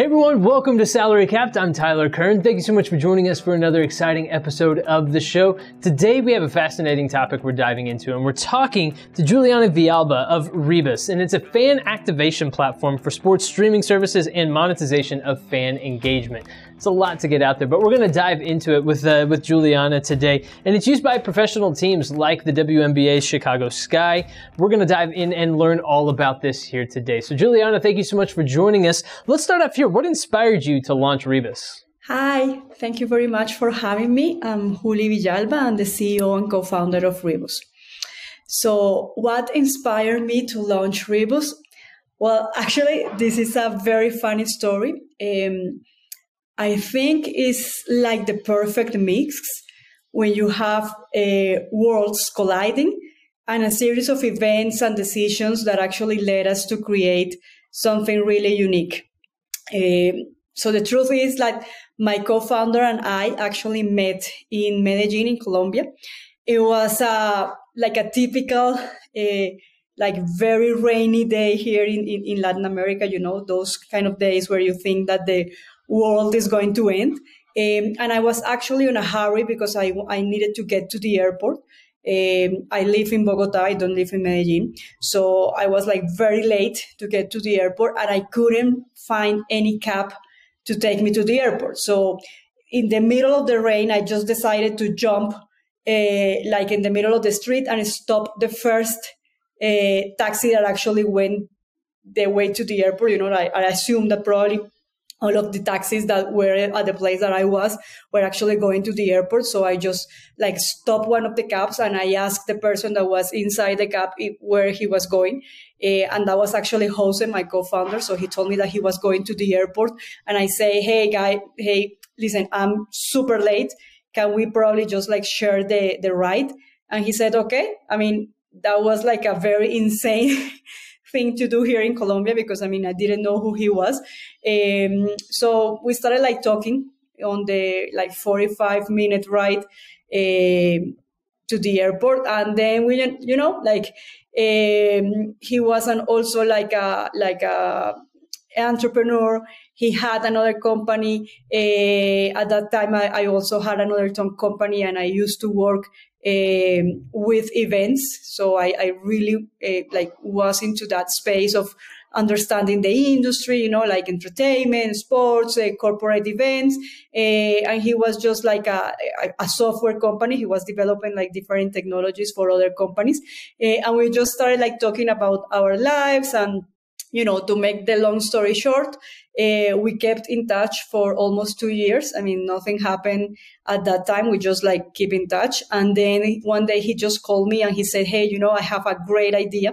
Hey everyone, welcome to Salary Capped. I'm Tyler Kern. Thank you so much for joining us for another exciting episode of the show. Today we have a fascinating topic we're diving into, and we're talking to Juliana Villalba of Rebus, and it's a fan activation platform for sports streaming services and monetization of fan engagement. It's a lot to get out there, but we're going to dive into it with uh, with Juliana today, and it's used by professional teams like the WNBA Chicago Sky. We're going to dive in and learn all about this here today. So, Juliana, thank you so much for joining us. Let's start off here. What inspired you to launch Rebus? Hi, thank you very much for having me. I'm Juli Villalba. I'm the CEO and co-founder of Rebus. So, what inspired me to launch Rebus? Well, actually, this is a very funny story. Um, I think is like the perfect mix when you have uh, worlds colliding and a series of events and decisions that actually led us to create something really unique. Uh, so the truth is that my co-founder and I actually met in Medellin in Colombia. It was uh, like a typical, uh, like very rainy day here in, in, in Latin America, you know, those kind of days where you think that the world is going to end. Um, and I was actually in a hurry because I, I needed to get to the airport. Um, I live in Bogota. I don't live in Medellin. So I was like very late to get to the airport and I couldn't find any cab to take me to the airport. So in the middle of the rain, I just decided to jump uh, like in the middle of the street and stop the first uh, taxi that actually went the way to the airport. You know, I, I assumed that probably all of the taxis that were at the place that I was were actually going to the airport. So I just like stopped one of the cabs and I asked the person that was inside the cab if, where he was going. Uh, and that was actually Jose, my co-founder. So he told me that he was going to the airport and I say, Hey guy, hey, listen, I'm super late. Can we probably just like share the, the ride? And he said, okay. I mean, that was like a very insane thing to do here in Colombia because I mean I didn't know who he was. Um, so we started like talking on the like 45 minute ride uh, to the airport, and then we you know like um, he was an also like a like a entrepreneur. He had another company. Uh, at that time, I, I, also had another company, and I used to work um, with events. So I, I really uh, like was into that space of understanding the industry, you know, like entertainment, sports, uh, corporate events. Uh, and he was just like a, a, software company. He was developing like different technologies for other companies. Uh, and we just started like talking about our lives and you know, to make the long story short, uh, we kept in touch for almost two years. I mean, nothing happened at that time. We just like keep in touch. And then one day he just called me and he said, Hey, you know, I have a great idea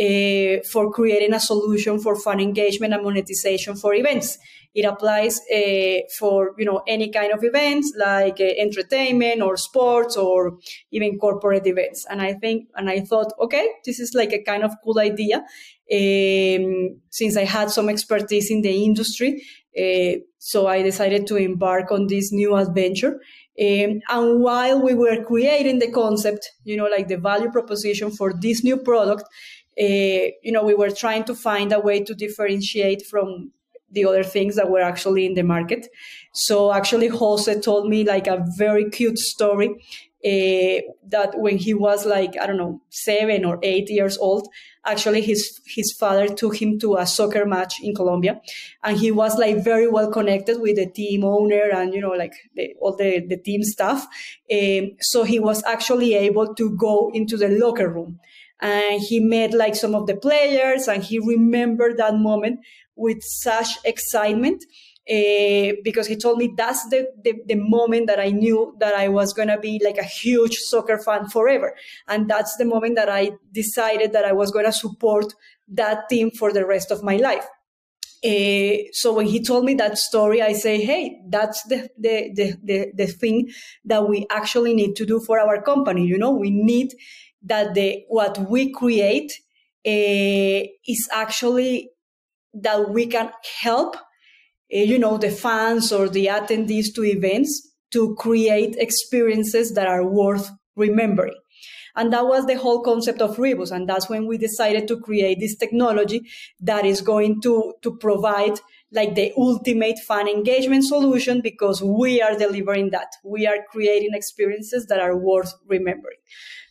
uh, for creating a solution for fan engagement and monetization for events. It applies uh, for you know any kind of events like uh, entertainment or sports or even corporate events. And I think and I thought, okay, this is like a kind of cool idea. Um, since I had some expertise in the industry, uh, so I decided to embark on this new adventure. Um, and while we were creating the concept, you know, like the value proposition for this new product, uh, you know, we were trying to find a way to differentiate from the other things that were actually in the market. So actually, Jose told me like a very cute story uh, that when he was like I don't know seven or eight years old, actually his his father took him to a soccer match in Colombia, and he was like very well connected with the team owner and you know like the, all the the team staff. Um, so he was actually able to go into the locker room. And he met like some of the players and he remembered that moment with such excitement uh, because he told me that's the, the, the, moment that I knew that I was going to be like a huge soccer fan forever. And that's the moment that I decided that I was going to support that team for the rest of my life. Uh, so when he told me that story, I say, hey, that's the, the, the, the, the thing that we actually need to do for our company. You know, we need that the, what we create uh, is actually that we can help, Uh, you know, the fans or the attendees to events to create experiences that are worth remembering. And that was the whole concept of Rebus. And that's when we decided to create this technology that is going to, to provide like the ultimate fan engagement solution because we are delivering that. We are creating experiences that are worth remembering.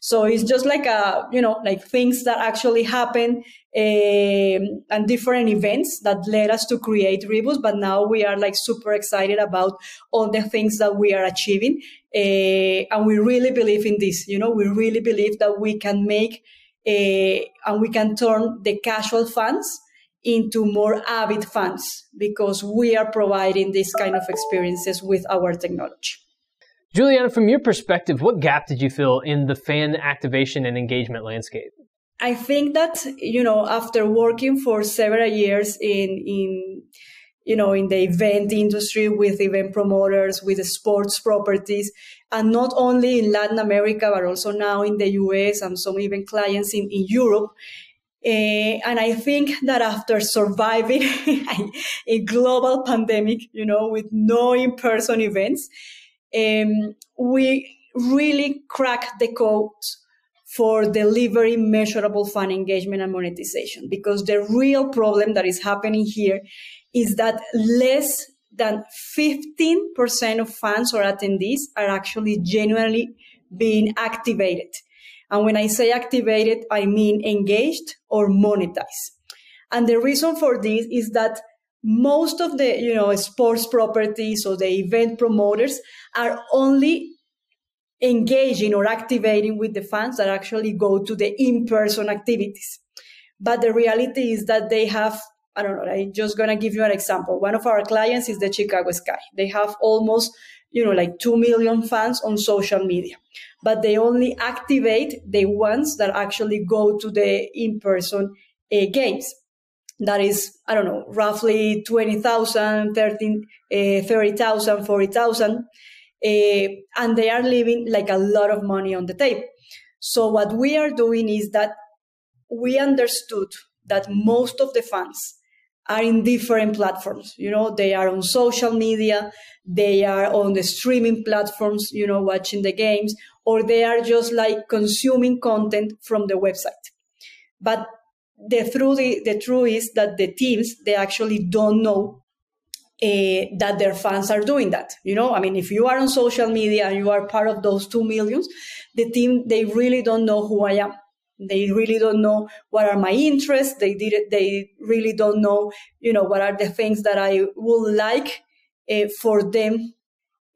So it's just like a, you know, like things that actually happen um, and different events that led us to create Rebus. But now we are like super excited about all the things that we are achieving. Uh, and we really believe in this. You know, we really believe that we can make uh, and we can turn the casual fans into more avid fans because we are providing these kind of experiences with our technology. Juliana, from your perspective, what gap did you fill in the fan activation and engagement landscape? I think that, you know, after working for several years in, in, you know, in the event industry with event promoters, with sports properties, and not only in Latin America, but also now in the US and some even clients in, in Europe. Uh, and I think that after surviving a global pandemic, you know, with no in-person events, um, we really cracked the code for delivering measurable fan engagement and monetization because the real problem that is happening here is that less than 15% of fans or attendees are actually genuinely being activated. And when I say activated, I mean engaged or monetized. And the reason for this is that most of the you know sports properties or the event promoters are only engaging or activating with the fans that actually go to the in-person activities. But the reality is that they have i don't know i'm just going to give you an example. One of our clients is the chicago sky. They have almost you know like 2 million fans on social media but they only activate the ones that actually go to the in-person uh, games that is, I don't know, roughly 20,000, 13, uh, 30,000, 40,000. Uh, and they are leaving like a lot of money on the table. So what we are doing is that we understood that most of the fans are in different platforms. You know, they are on social media, they are on the streaming platforms, you know, watching the games, or they are just like consuming content from the website. But the truth, the truth is that the teams, they actually don't know uh, that their fans are doing that. You know, I mean, if you are on social media and you are part of those two millions, the team, they really don't know who I am. They really don't know what are my interests. They did it, they really don't know, you know, what are the things that I would like uh, for them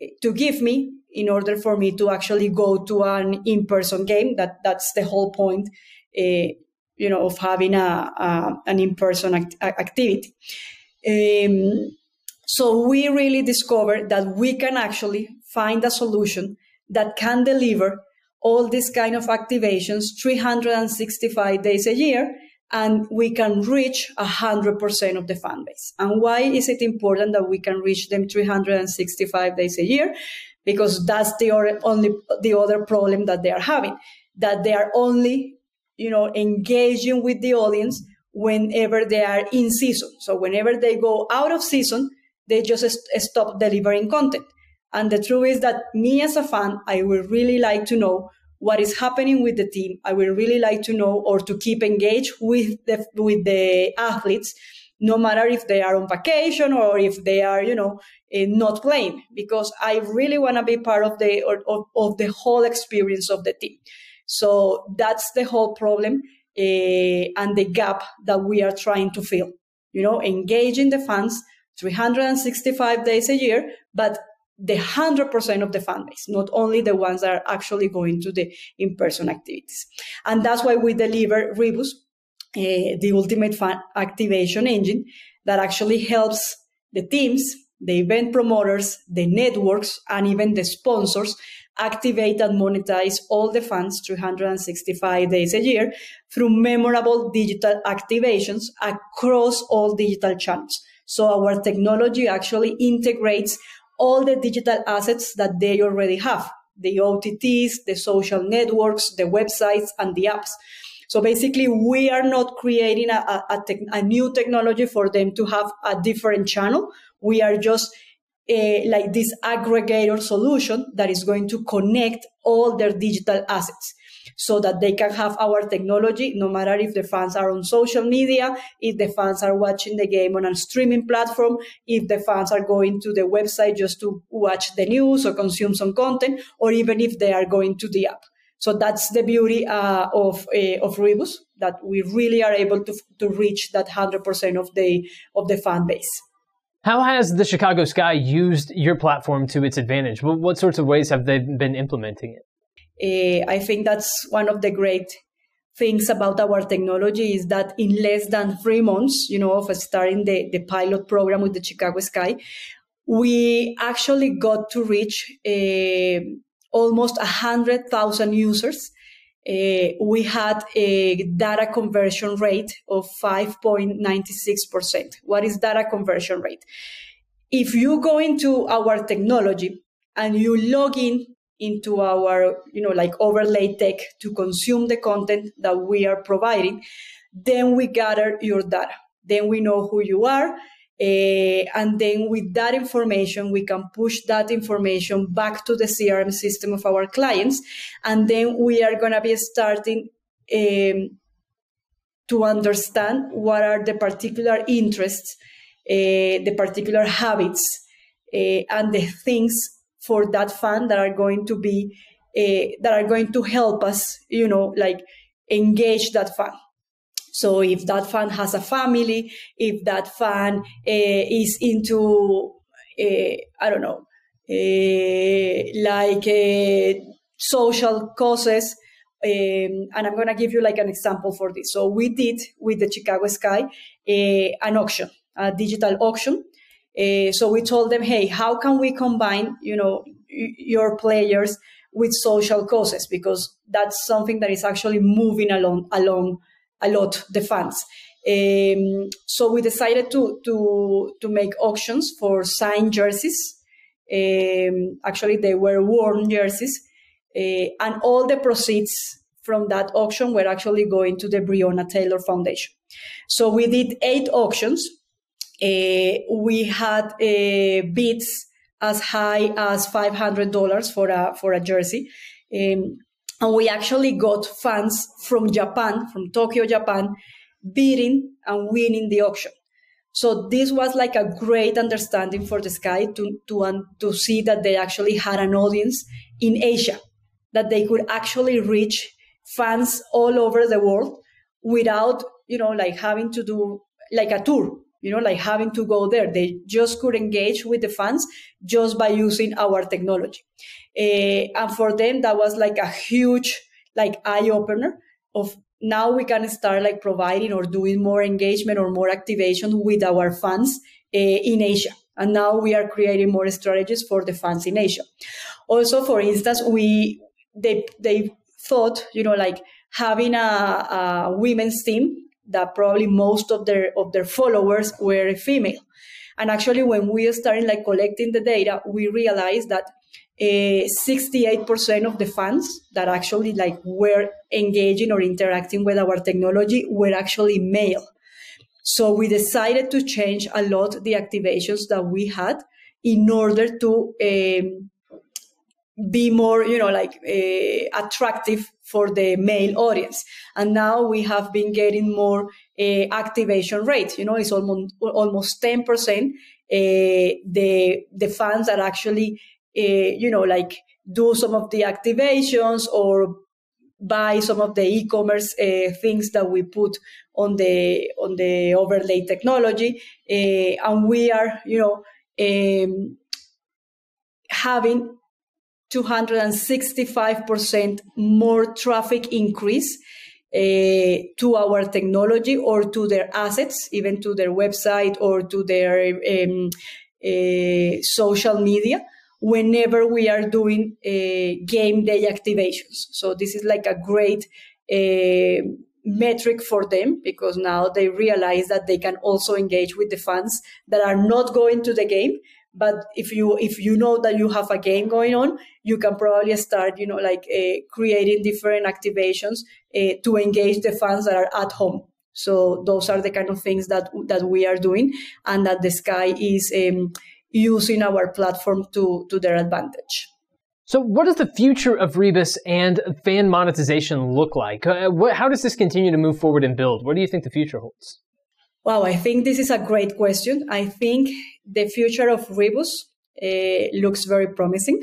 eh, to give me in order for me to actually go to an in-person game. That that's the whole point. Uh, you know, of having a, a an in-person act- activity. Um, so we really discovered that we can actually find a solution that can deliver all these kind of activations 365 days a year and we can reach 100% of the fan base. And why is it important that we can reach them 365 days a year? Because that's the only the other problem that they are having, that they are only you know, engaging with the audience whenever they are in season. So whenever they go out of season, they just stop delivering content. And the truth is that me as a fan, I would really like to know what is happening with the team. I would really like to know or to keep engaged with the with the athletes, no matter if they are on vacation or if they are, you know, eh, not playing, because I really want to be part of the or, of, of the whole experience of the team. So that's the whole problem uh, and the gap that we are trying to fill. You know, engaging the fans 365 days a year, but the 100% of the fan base, not only the ones that are actually going to the in-person activities. And that's why we deliver Rebus, uh, the ultimate fan activation engine that actually helps the teams, the event promoters, the networks, and even the sponsors activate and monetize all the fans 365 days a year through memorable digital activations across all digital channels. So our technology actually integrates all the digital assets that they already have, the OTTs, the social networks, the websites, and the apps. So basically, we are not creating a, a, a, new technology for them to have a different channel. We are just uh, like this aggregator solution that is going to connect all their digital assets. So that they can have our technology no matter if the fans are on social media, if the fans are watching the game on a streaming platform, if the fans are going to the website just to watch the news or consume some content, or even if they are going to the app. So that's the beauty uh, of uh, of Rebus that we really are able to to reach that hundred percent of the of the fan base. How has the Chicago Sky used your platform to its advantage? What, what sorts of ways have they been implementing it? Uh, I think that's one of the great things about our technology is that in less than three months, you know, of starting the, the pilot program with the Chicago Sky, we actually got to reach uh, almost 100,000 users uh, we had a data conversion rate of 5.96%. What is data conversion rate? If you go into our technology and you log in into our, you know, like overlay tech to consume the content that we are providing, then we gather your data. Then we know who you are. Uh, and then with that information, we can push that information back to the CRM system of our clients. And then we are going to be starting um, to understand what are the particular interests, uh, the particular habits, uh, and the things for that fan that are going to be that are going to help us, you know, like engage that fan. So if that fan has a family, if that fan uh, is into, uh, I don't know, uh, like social causes, um, and I'm going to give you like an example for this. So we did with the Chicago Sky an auction, a digital auction. Uh, so we told them, hey, how can we combine, you know, your players with social causes because that's something that is actually moving along along a lot the fans. Um, so we decided to to to make auctions for signed jerseys. Um, actually, they were worn jerseys, uh, and all the proceeds from that auction were actually going to the Breonna Taylor Foundation. So we did eight auctions. Uh, we had uh, bids as high as five hundred dollars for a for a jersey. Um, and we actually got fans from Japan, from Tokyo, Japan, bidding and winning the auction. So this was like a great understanding for the Sky to, to, um, to see that they actually had an audience in Asia, that they could actually reach fans all over the world without, you know, like having to do like a tour, you know, like having to go there. They just could engage with the fans just by using our technology. Uh, and for them, that was like a huge like eye opener of now we can start like providing or doing more engagement or more activation with our fans uh, in Asia. And now we are creating more strategies for the fans in Asia. Also, for instance, we they they thought you know like having a, a women's team that probably most of their of their followers were female. And actually, when we started like collecting the data, we realized that 68% of the fans that actually like were engaging or interacting with our technology were actually male. So we decided to change a lot the activations that we had in order to um, be more, you know, like uh, attractive for the male audience. And now we have been getting more uh, activation rate. You know, it's almost almost ten percent. Uh, the the fans that actually uh, you know, like do some of the activations or buy some of the e-commerce uh, things that we put on the on the overlay technology, uh, and we are, you know, um, having 265% more traffic increase uh, to our technology or to their assets, even to their website or to their um, uh, social media whenever we are doing uh, game day activations. So this is like a great metric for them because now they realize that they can also engage with the fans that are not going to the game. But if you if you know that you have a game going on, you can probably start you know like uh, creating different activations uh, to engage the fans that are at home. So those are the kind of things that that we are doing, and that the Sky is um, using our platform to, to their advantage. So, what does the future of Rebus and fan monetization look like? Uh, what, how does this continue to move forward and build? What do you think the future holds? Wow, I think this is a great question. I think the future of Rebus uh, looks very promising.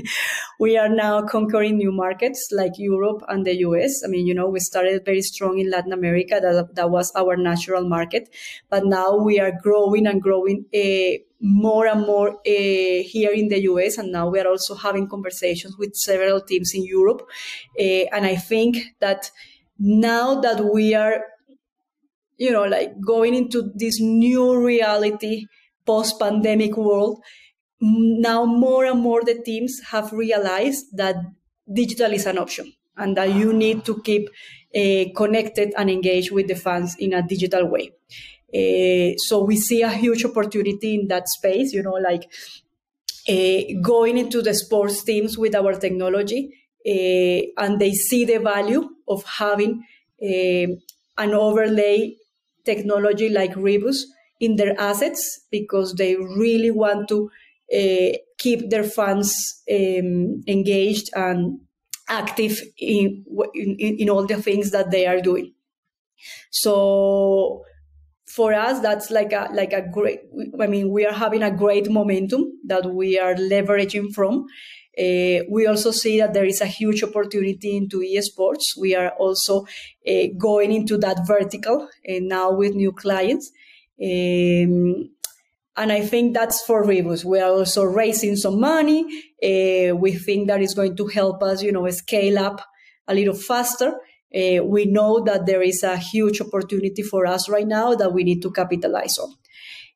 we are now conquering new markets like Europe and the US. I mean, you know, we started very strong in Latin America. That, that was our natural market. But now we are growing and growing uh, more and more uh, here in the US. And now we are also having conversations with several teams in Europe. And I think that now that we are, you know, like going into this new reality post pandemic world, now more and more the teams have realized that digital is an option and that you need to keep uh, connected and engaged with the fans in a digital way. Uh, so we see a huge opportunity in that space, you know, like uh, going into the sports teams with our technology, and they see the value of having an overlay technology like Rebus in their assets because they really want to uh, keep their fans um, engaged and active in, in, in all the things that they are doing. So for us, that's like a like a great. I mean, we are having a great momentum that we are leveraging from. Uh, we also see that there is a huge opportunity into esports. We are also uh, going into that vertical uh, now with new clients. Um, and I think that's for Rebus. We are also raising some money. Uh, we think that is going to help us, you know, scale up a little faster. Uh, we know that there is a huge opportunity for us right now that we need to capitalize on.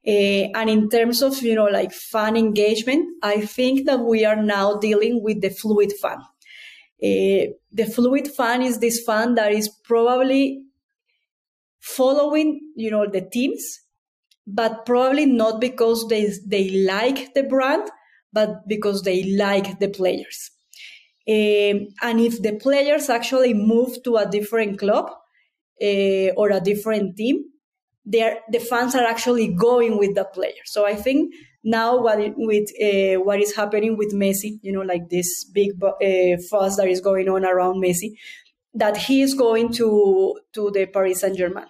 Uh, and in terms of, you know, like fan engagement, I think that we are now dealing with the fluid fan. Uh, the fluid fan is this fan that is probably following, you know, the teams but probably not because they, they like the brand, but because they like the players. Um, and if the players actually move to a different club uh, or a different team, the fans are actually going with the player. So I think now what it, with uh, what is happening with Messi, you know, like this big uh, fuss that is going on around Messi, that he is going to to the Paris Saint Germain.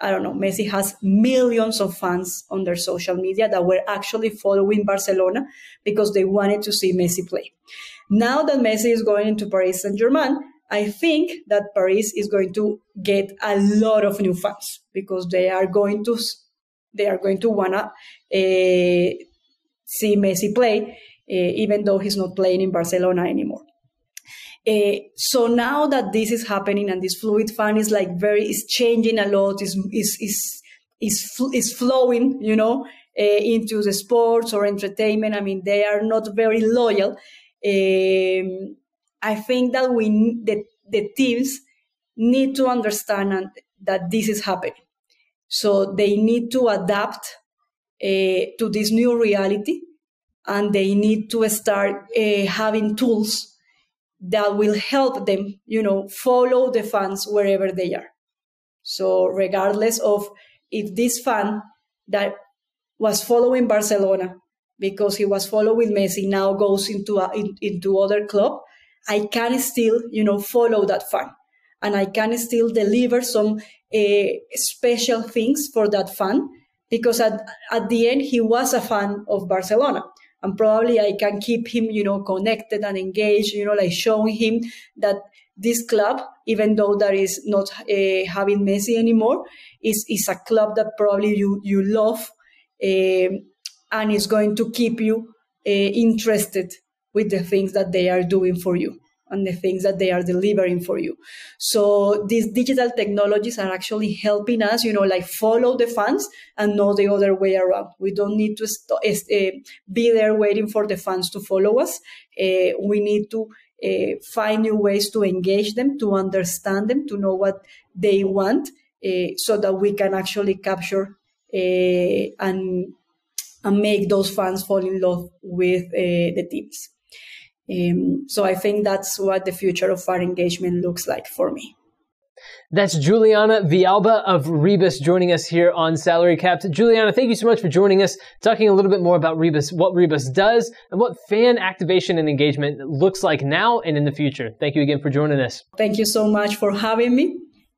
I don't know, Messi has millions of fans on their social media that were actually following Barcelona because they wanted to see Messi play. Now that Messi is going into Paris Saint Germain, I think that Paris is going to get a lot of new fans because they are going to they are going to wanna uh, see Messi play, uh, even though he's not playing in Barcelona anymore. Uh, so now that this is happening and this fluid fan is like very is changing a lot is is is is, is flowing you know uh, into the sports or entertainment i mean they are not very loyal. Um, i think that we the, the teams need to understand that this is happening. So they need to adapt uh, to this new reality and they need to start having tools that will help them, you know, follow the fans wherever they are. So regardless of if this fan that was following Barcelona because he was following Messi now goes into a, in, into other club, I can still, you know, follow that fan and I can still deliver some uh, special things for that fan because at, at the end he was a fan of Barcelona and probably I can keep him, you know, connected and engaged, you know, like showing him that this club, even though that is not uh, having Messi anymore, is is a club that probably you you love, uh, and is going to keep you uh, interested with the things that they are doing for you and the things that they are delivering for you. So these digital technologies are actually helping us, you know, like follow the fans and not the other way around. We don't need to st- uh, be there waiting for the fans to follow us. Uh, we need to uh, find new ways to engage them, to understand them, to know what they want, so that we can actually capture and and make those fans fall in love with the teams. Um, so I think that's what the future of fan engagement looks like for me. That's Juliana Villalba of Rebus joining us here on Salary Capped. Juliana, thank you so much for joining us, talking a little bit more about Rebus, what Rebus does, and what fan activation and engagement looks like now and in the future. Thank you again for joining us. Thank you so much for having me.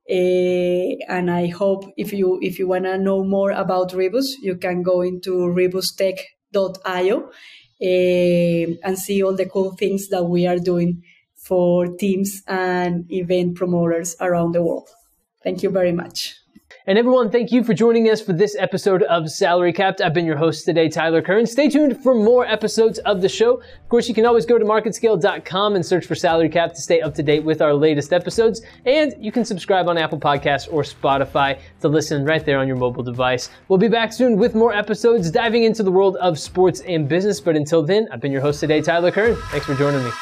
Uh, and I hope if you if you want to know more about Rebus, you can go into rebustech.io Um, and see all the cool things that we are doing for teams and event promoters around the world. Thank you very much. And everyone, thank you for joining us for this episode of Salary Capped. I've been your host today, Tyler Kern. Stay tuned for more episodes of the show. Of course, you can always go to marketscale.com and search for Salary Cap to stay up to date with our latest episodes. And you can subscribe on Apple Podcasts or Spotify to listen right there on your mobile device. We'll be back soon with more episodes diving into the world of sports and business. But until then, I've been your host today, Tyler Kern. Thanks for joining me.